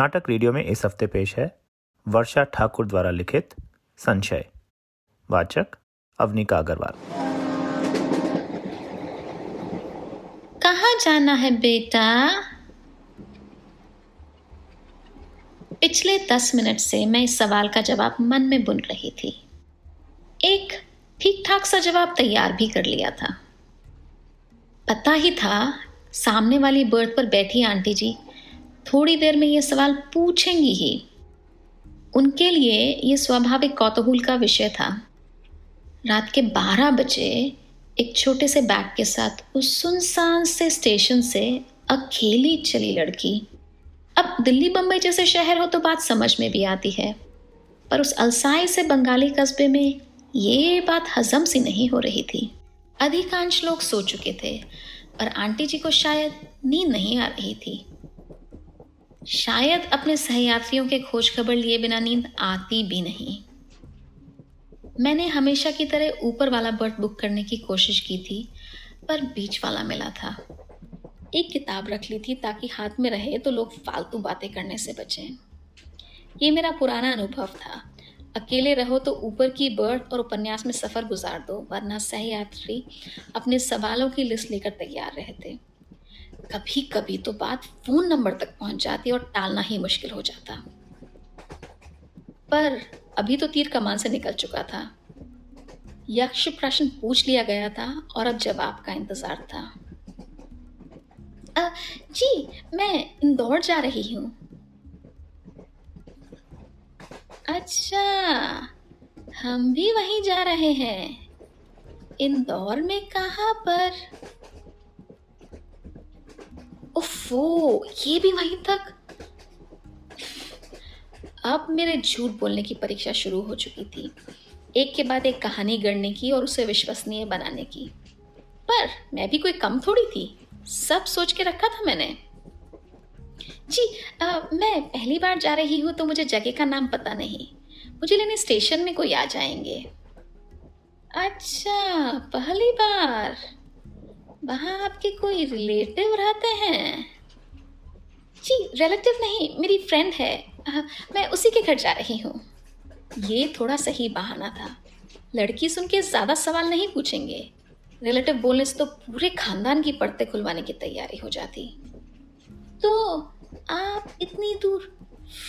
नाटक रेडियो में इस हफ़्ते पेश है वर्षा ठाकुर द्वारा लिखित संशय। वाचक अवनिका अग्रवाल। कहाँ जाना है बेटा? पिछले दस मिनट से मैं इस सवाल का जवाब मन में बुन रही थी। एक ठीक ठाक सा जवाब तैयार भी कर लिया था। पता ही था, सामने वाली बर्थ पर बैठी आंटी जी थोड़ी देर में ये सवाल पूछेंगी ही। उनके लिए ये स्वाभाविक कौतूहल का विषय था। रात के बारह बजे एक छोटे से बैग के साथ उस सुनसान से स्टेशन से अकेली चली लड़की। अब दिल्ली बम्बई जैसे शहर हो तो बात समझ में भी आती है। पर उस अलसाई से बंगाली कस्बे में ये बात हजम सी नहीं हो रही थी। अधिकांश लोग सो चुके थे पर आंटी जी को शायद नींद नहीं आ रही थी। शायद अपने सहयात्रियों के खोज खबर लिए बिना नींद आती भी नहीं। मैंने हमेशा की तरह ऊपर वाला बर्थ बुक करने की कोशिश की थी, पर बीच वाला मिला था। एक किताब रख ली थी ताकि हाथ में रहे तो लोग फालतू बातें करने से बचें। ये मेरा पुराना अनुभव था। अकेले रहो तो ऊपर की बर्थ और उपन्यास में सफ़र गुजार दो, वरना सहयात्री अपने सवालों की लिस्ट लेकर तैयार रहते। कभी कभी तो बात फ़ोन नंबर तक पहुँच जाती और टालना ही मुश्किल हो जाता पर अभी तो तीर कमान से निकल चुका था। यक्ष प्रश्न पूछ लिया गया था और अब जवाब का इंतज़ार था। आ, जी मैं इंदौर जा रही हूँ। अच्छा हम भी वहीं जा रहे हैं। इंदौर में कहाँ पर? ओफो ये भी वहीं तक। अब मेरे झूठ बोलने की परीक्षा शुरू हो चुकी थी। एक के बाद एक कहानी गढ़ने की और उसे विश्वसनीय बनाने की। पर मैं भी कोई कम थोड़ी थी। सब सोच के रखा था मैंने। जी आ, मैं पहली बार जा रही हूँ तो मुझे जगह का नाम पता नहीं। मुझे लेने स्टेशन में कोई आ जाएँगे। अच्छा पहली बार। वहाँ आपके कोई रिलेटिव रहते हैं? जी रिलेटिव नहीं मेरी फ्रेंड है। आ, मैं उसी के घर जा रही हूँ। ये थोड़ा सही बहाना था। लड़की सुन के ज़्यादा सवाल नहीं पूछेंगे। रिलेटिव बोलने से तो पूरे खानदान की पड़ते खुलवाने की तैयारी हो जाती। तो आप इतनी दूर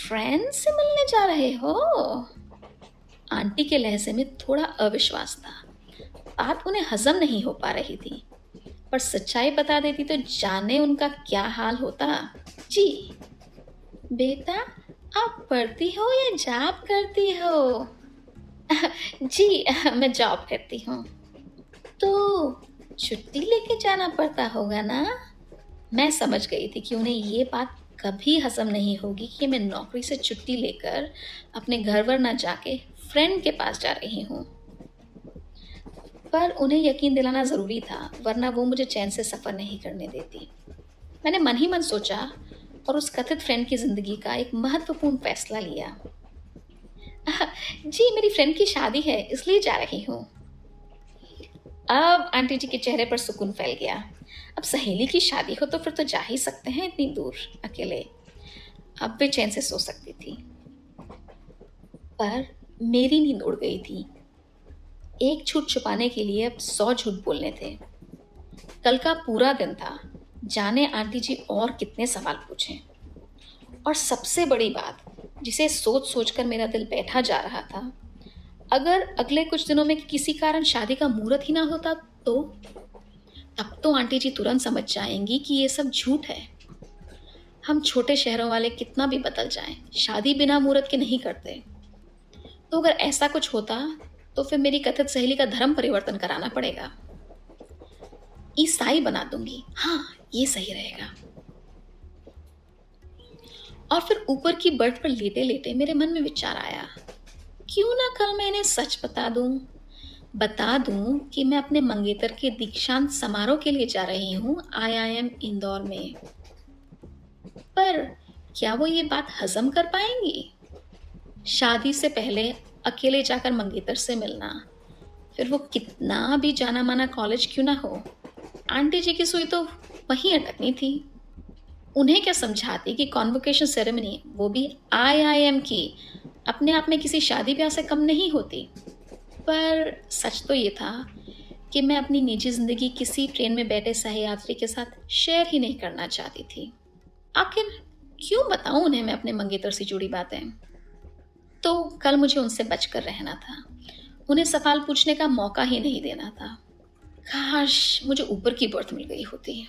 फ्रेंड से मिलने जा रहे हो? आंटी के लहजे में थोड़ा अविश्वास था। बात उन्हें हजम नहीं हो पा रही थी। पर सच्चाई बता देती तो जाने उनका क्या हाल होता। जी। बेटा, आप पढ़ती हो या जॉब करती हो? जी, मैं जॉब करती हूँ। तो छुट्टी लेके जाना पड़ता होगा ना? मैं समझ गई थी कि उन्हें ये बात कभी हजम नहीं होगी कि मैं नौकरी से छुट्टी लेकर अपने घर वर ना जाके फ्रेंड के पास जा रही हूँ। पर उन्हें यकीन दिलाना ज़रूरी था, वरना वो मुझे चैन से सफ़र नहीं करने देती। मैंने मन ही मन सोचा और उस कथित फ्रेंड की ज़िंदगी का एक महत्वपूर्ण फैसला लिया। जी, मेरी फ्रेंड की शादी है, इसलिए जा रही हूँ। अब आंटी जी के चेहरे पर सुकून फैल गया। अब सहेली की शादी हो तो फिर तो जा ही सकते हैं इतनी दूर, अकेले। अब वे चैन से सो सकती थी। पर मेरी नींद उड़ गई थी। एक झूठ छुपाने के लिए अब सौ झूठ बोलने थे। कल का पूरा दिन था। जाने आंटी जी और कितने सवाल पूछें। और सबसे बड़ी बात, जिसे सोच सोच कर मेरा दिल बैठा जा रहा था, अगर अगले कुछ दिनों में किसी कारण शादी का मुहूर्त ही ना होता तो? तब तो आंटी जी तुरंत समझ जाएँगी कि ये सब झूठ है। हम छोटे शहरों वाले कितना भी बदल जाएँ, शादी बिना मुहूर्त के नहीं करते। तो अगर ऐसा कुछ होता तो फिर मेरी कथित सहेली का धर्म परिवर्तन कराना पड़ेगा। ईसाई बना दूँगी। हाँ ये सही रहेगा। और फिर ऊपर की बर्थ पर लेटे लेटे मेरे मन में विचार आया, क्यों ना कल मैं इन्हें सच बता दूँ? बता दूँ कि मैं अपने मंगेतर के दीक्षांत समारोह के लिए जा रही हूँ, आईआईएम इंदौर में। पर क्या वो ये बात हजम कर पाएँगी? शादी से पहले अकेले जाकर मंगेतर से मिलना, फिर वो कितना भी जाना माना कॉलेज क्यों ना हो? आंटी जी की सुई तो वहीं अटकनी थी। उन्हें क्या समझाती कि कॉन्वोकेशन सेरेमनी वो भी आई आई एम की, अपने आप में किसी शादी ब्याह से कम नहीं होती। पर सच तो ये था कि मैं अपनी निजी ज़िंदगी किसी ट्रेन में बैठे सह यात्री के साथ शेयर ही नहीं करना चाहती थी। आखिर क्यों बताऊँ उन्हें मैं अपने मंगेतर से जुड़ी बातें? तो कल मुझे उनसे बचकर रहना था। उन्हें सवाल पूछने का मौका ही नहीं देना था। काश मुझे ऊपर की बर्थ मिल गई होती।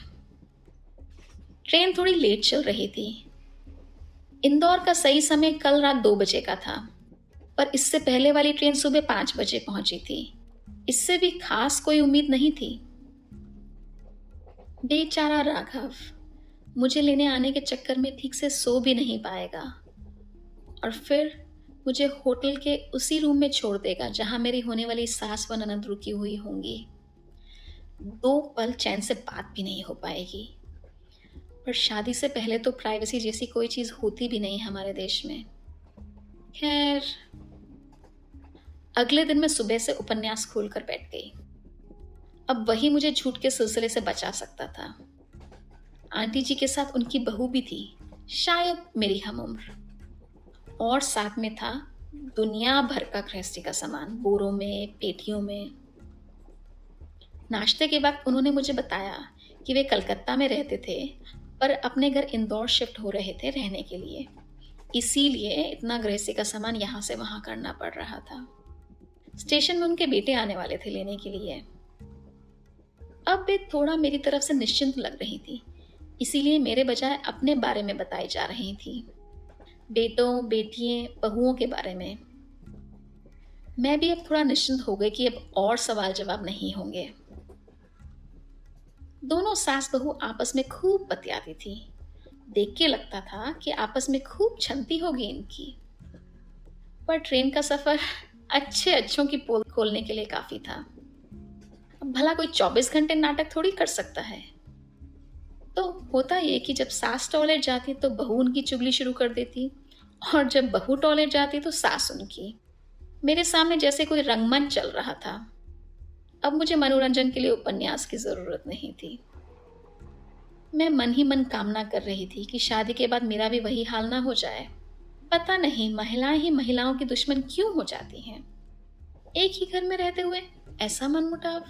ट्रेन थोड़ी लेट चल रही थी। इंदौर का सही समय कल रात दो बजे का था, पर इससे पहले वाली ट्रेन सुबह पाँच बजे पहुँची थी। इससे भी खास कोई उम्मीद नहीं थी। बेचारा राघव, मुझे लेने आने के चक्कर में ठीक से सो भी नहीं पाएगा, और फिर मुझे होटल के उसी रूम में छोड़ देगा, जहाँ मेरी होने वाली सास व ननद रुकी हुई होंगी। दो पल चैन से बात भी नहीं हो पाएगी। पर शादी से पहले तो प्राइवेसी जैसी कोई चीज़ होती भी नहीं हमारे देश में। खैर, अगले दिन मैं सुबह से उपन्यास खोलकर बैठ गई। अब वही मुझे झूठ के सिलसिले से बचा सकता था। आंटी जी के साथ उनकी बहू भी थी, शायद मेरी हम उम्र। और साथ में था दुनिया भर का गृहस्थी का सामान, बोरों में, पेटियों में। नाश्ते के वक्त उन्होंने मुझे बताया कि वे कलकत्ता में रहते थे, पर अपने घर इंदौर शिफ्ट हो रहे थे रहने के लिए। इसीलिए इतना गृहस्थी का सामान यहाँ से वहाँ करना पड़ रहा था। स्टेशन में उनके बेटे आने वाले थे लेने के लिए। अब वे थोड़ा मेरी तरफ़ से निश्चिंत लग रही थी, इसीलिए मेरे बजाय अपने बारे में बताई जा रही थी। बेटों बेटियों बहुओं के बारे में। मैं भी अब थोड़ा निश्चिंत हो गई कि अब और सवाल जवाब नहीं होंगे। दोनों सास बहू आपस में खूब बतियाती थी। देख के लगता था कि आपस में खूब छनती होगी इनकी। पर ट्रेन का सफ़र अच्छे अच्छों की पोल खोलने के लिए काफ़ी था। अब भला कोई 24 घंटे नाटक थोड़ी कर सकता है? तो होता ये कि जब सास टॉयलेट जाती तो बहू उनकी चुगली शुरू कर देती और जब बहू टॉयलेट जाती तो सास उनकी। मेरे सामने जैसे कोई रंगमंच चल रहा था। अब मुझे मनोरंजन के लिए उपन्यास की ज़रूरत नहीं थी। मैं मन ही मन कामना कर रही थी कि शादी के बाद मेरा भी वही हाल ना हो जाए। पता नहीं, महिलाएँ ही महिलाओं की दुश्मन क्यों हो जाती हैं? एक ही घर में रहते हुए ऐसा मन मुटाव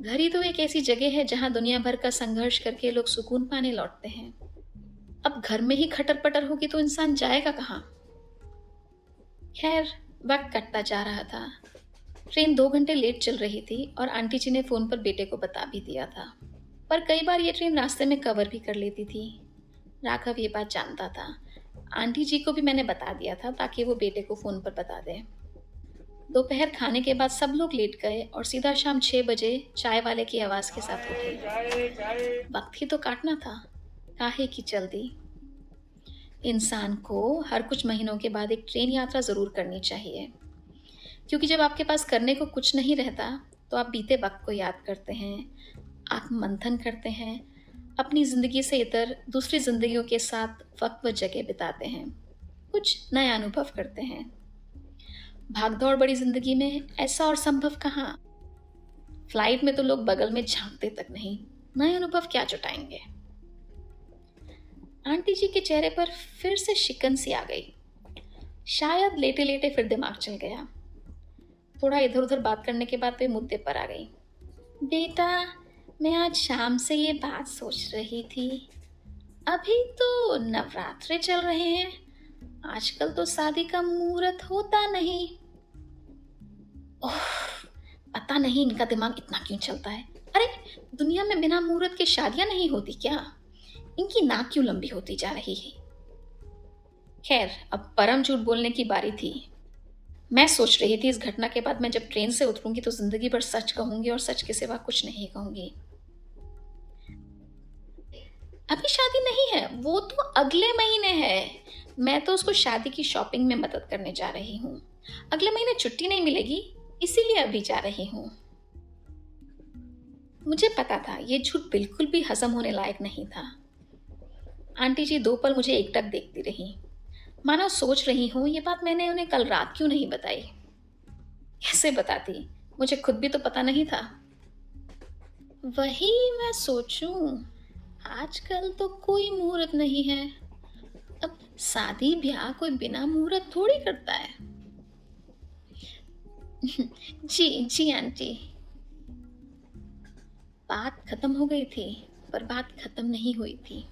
घर ही तो एक ऐसी जगह है जहाँ दुनिया भर का संघर्ष करके लोग सुकून पाने लौटते हैं। अब घर में ही खटर पटर होगी तो इंसान जाएगा कहाँ? खैर, वक्त कटता जा रहा था। ट्रेन दो घंटे लेट चल रही थी और आंटी जी ने फ़ोन पर बेटे को बता भी दिया था। पर कई बार ये ट्रेन रास्ते में कवर भी कर लेती थी। राघव ये बात जानता था। आंटी जी को भी मैंने बता दिया था ताकि वो बेटे को फ़ोन पर बता दे। दोपहर खाने के बाद सब लोग लेट गए और सीधा शाम छः बजे चाय वाले की आवाज़ के साथ उठे। वक्त ही तो काटना था। काहे की जल्दी। इंसान को हर कुछ महीनों के बाद एक ट्रेन यात्रा ज़रूर करनी चाहिए। क्योंकि जब आपके पास करने को कुछ नहीं रहता तो आप बीते वक्त को याद करते हैं आप मंथन करते हैं, अपनी ज़िंदगी से इतर दूसरी ज़िंदगियों के साथ वक्त व जगह बिताते हैं, कुछ नया अनुभव करते हैं। भागदौड़ बड़ी ज़िंदगी में ऐसा और संभव कहाँ? फ़्लाइट में तो लोग बगल में झांकते तक नहीं, नए अनुभव क्या जुटाएँगे? आंटी जी के चेहरे पर फिर से शिकन सी आ गई। शायद लेटे लेटे फिर दिमाग चल गया। थोड़ा इधर उधर बात करने के बाद वे मुद्दे पर आ गई। बेटा, मैं आज शाम से ये बात सोच रही थी। अभी तो नवरात्रे चल रहे हैं। आजकल तो शादी का मुहूर्त होता नहीं। ओह, पता नहीं इनका दिमाग इतना क्यों चलता है। अरे, दुनिया में बिना मुहूर्त के शादियाँ नहीं होती क्या? इनकी नाक क्यों लंबी होती जा रही है? खैर, अब परम झूठ बोलने की बारी थी। मैं सोच रही थी इस घटना के बाद मैं जब ट्रेन से उतरूँगी तो ज़िंदगी भर सच कहूँगी और सच के सिवा कुछ नहीं कहूँगी। अभी शादी नहीं है, वो तो अगले महीने है। मैं तो उसको शादी की शॉपिंग में मदद करने जा रही हूँ। अगले महीने छुट्टी नहीं मिलेगी, इसीलिए अभी जा रही हूँ। मुझे पता था, ये झूठ बिल्कुल भी हजम होने लायक नहीं था। आंटी जी दो पल मुझे एकटक देखती रही। मानो सोच रही हूँ, ये बात मैंने उन्हें कल रात क्यों नहीं बताई? कैसे बताती? मुझे खुद भी तो पता नहीं था। वही मैं सोचूं, आजकल तो कोई मुहूर्त नहीं है। अब शादी ब्याह कोई बिना मुहूर्त थोड़ी करता है। जी जी, आंटी। बात खत्म हो गई थी, पर बात खत्म नहीं हुई थी।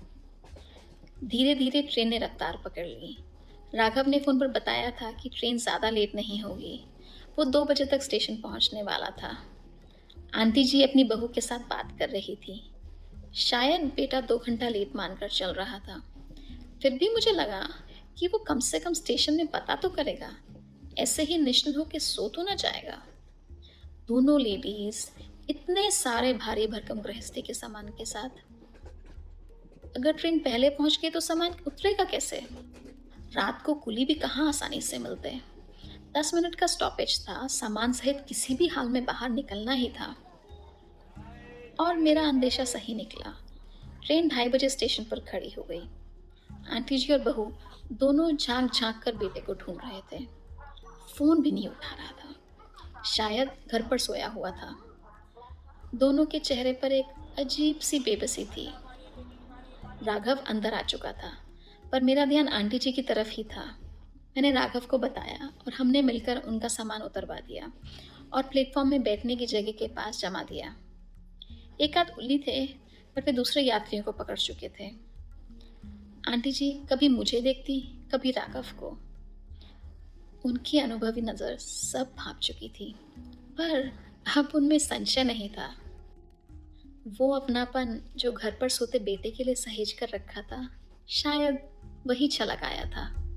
धीरे धीरे ट्रेन ने रफ्तार पकड़ ली। राघव ने फ़ोन पर बताया था कि ट्रेन ज़्यादा लेट नहीं होगी। वो दो बजे तक स्टेशन पहुँचने वाला था। आंटी जी अपनी बहू के साथ बात कर रही थी। शायद बेटा दो घंटा लेट मानकर चल रहा था। फिर भी मुझे लगा कि वो कम से कम स्टेशन में पता तो करेगा। ऐसे ही निश्चित होकर सो तो ना जाएगा। दोनों लेडीज़ इतने सारे भारी भरकम गृहस्थी के सामान के साथ। अगर ट्रेन पहले पहुँच गई तो सामान उतरेगा कैसे? रात को कुली भी कहाँ आसानी से मिलते? दस मिनट का स्टॉपेज था, सामान सहित किसी भी हाल में बाहर निकलना ही था। और मेरा अंदेशा सही निकला। ट्रेन ढाई बजे स्टेशन पर खड़ी हो गई। आंटी जी और बहू दोनों झाँक झाँक कर बेटे को ढूंढ रहे थे। फ़ोन भी नहीं उठा रहा था। शायद घर पर सोया हुआ था। दोनों के चेहरे पर एक अजीब सी बेबसी थी। राघव अंदर आ चुका था। पर मेरा ध्यान आंटी जी की तरफ़ ही था। मैंने राघव को बताया और हमने मिलकर उनका सामान उतरवा दिया और प्लेटफॉर्म में बैठने की जगह के पास जमा दिया। एक आध उल्ली थे, पर वे दूसरे यात्रियों को पकड़ चुके थे। आंटी जी कभी मुझे देखती, कभी राघव को। उनकी अनुभवी नज़र सब भाप चुकी थी, पर अब उनमें संशय नहीं था। वो अपनापन जो घर पर सोते बेटे के लिए सहेज कर रखा था, शायद वही छलक आया था।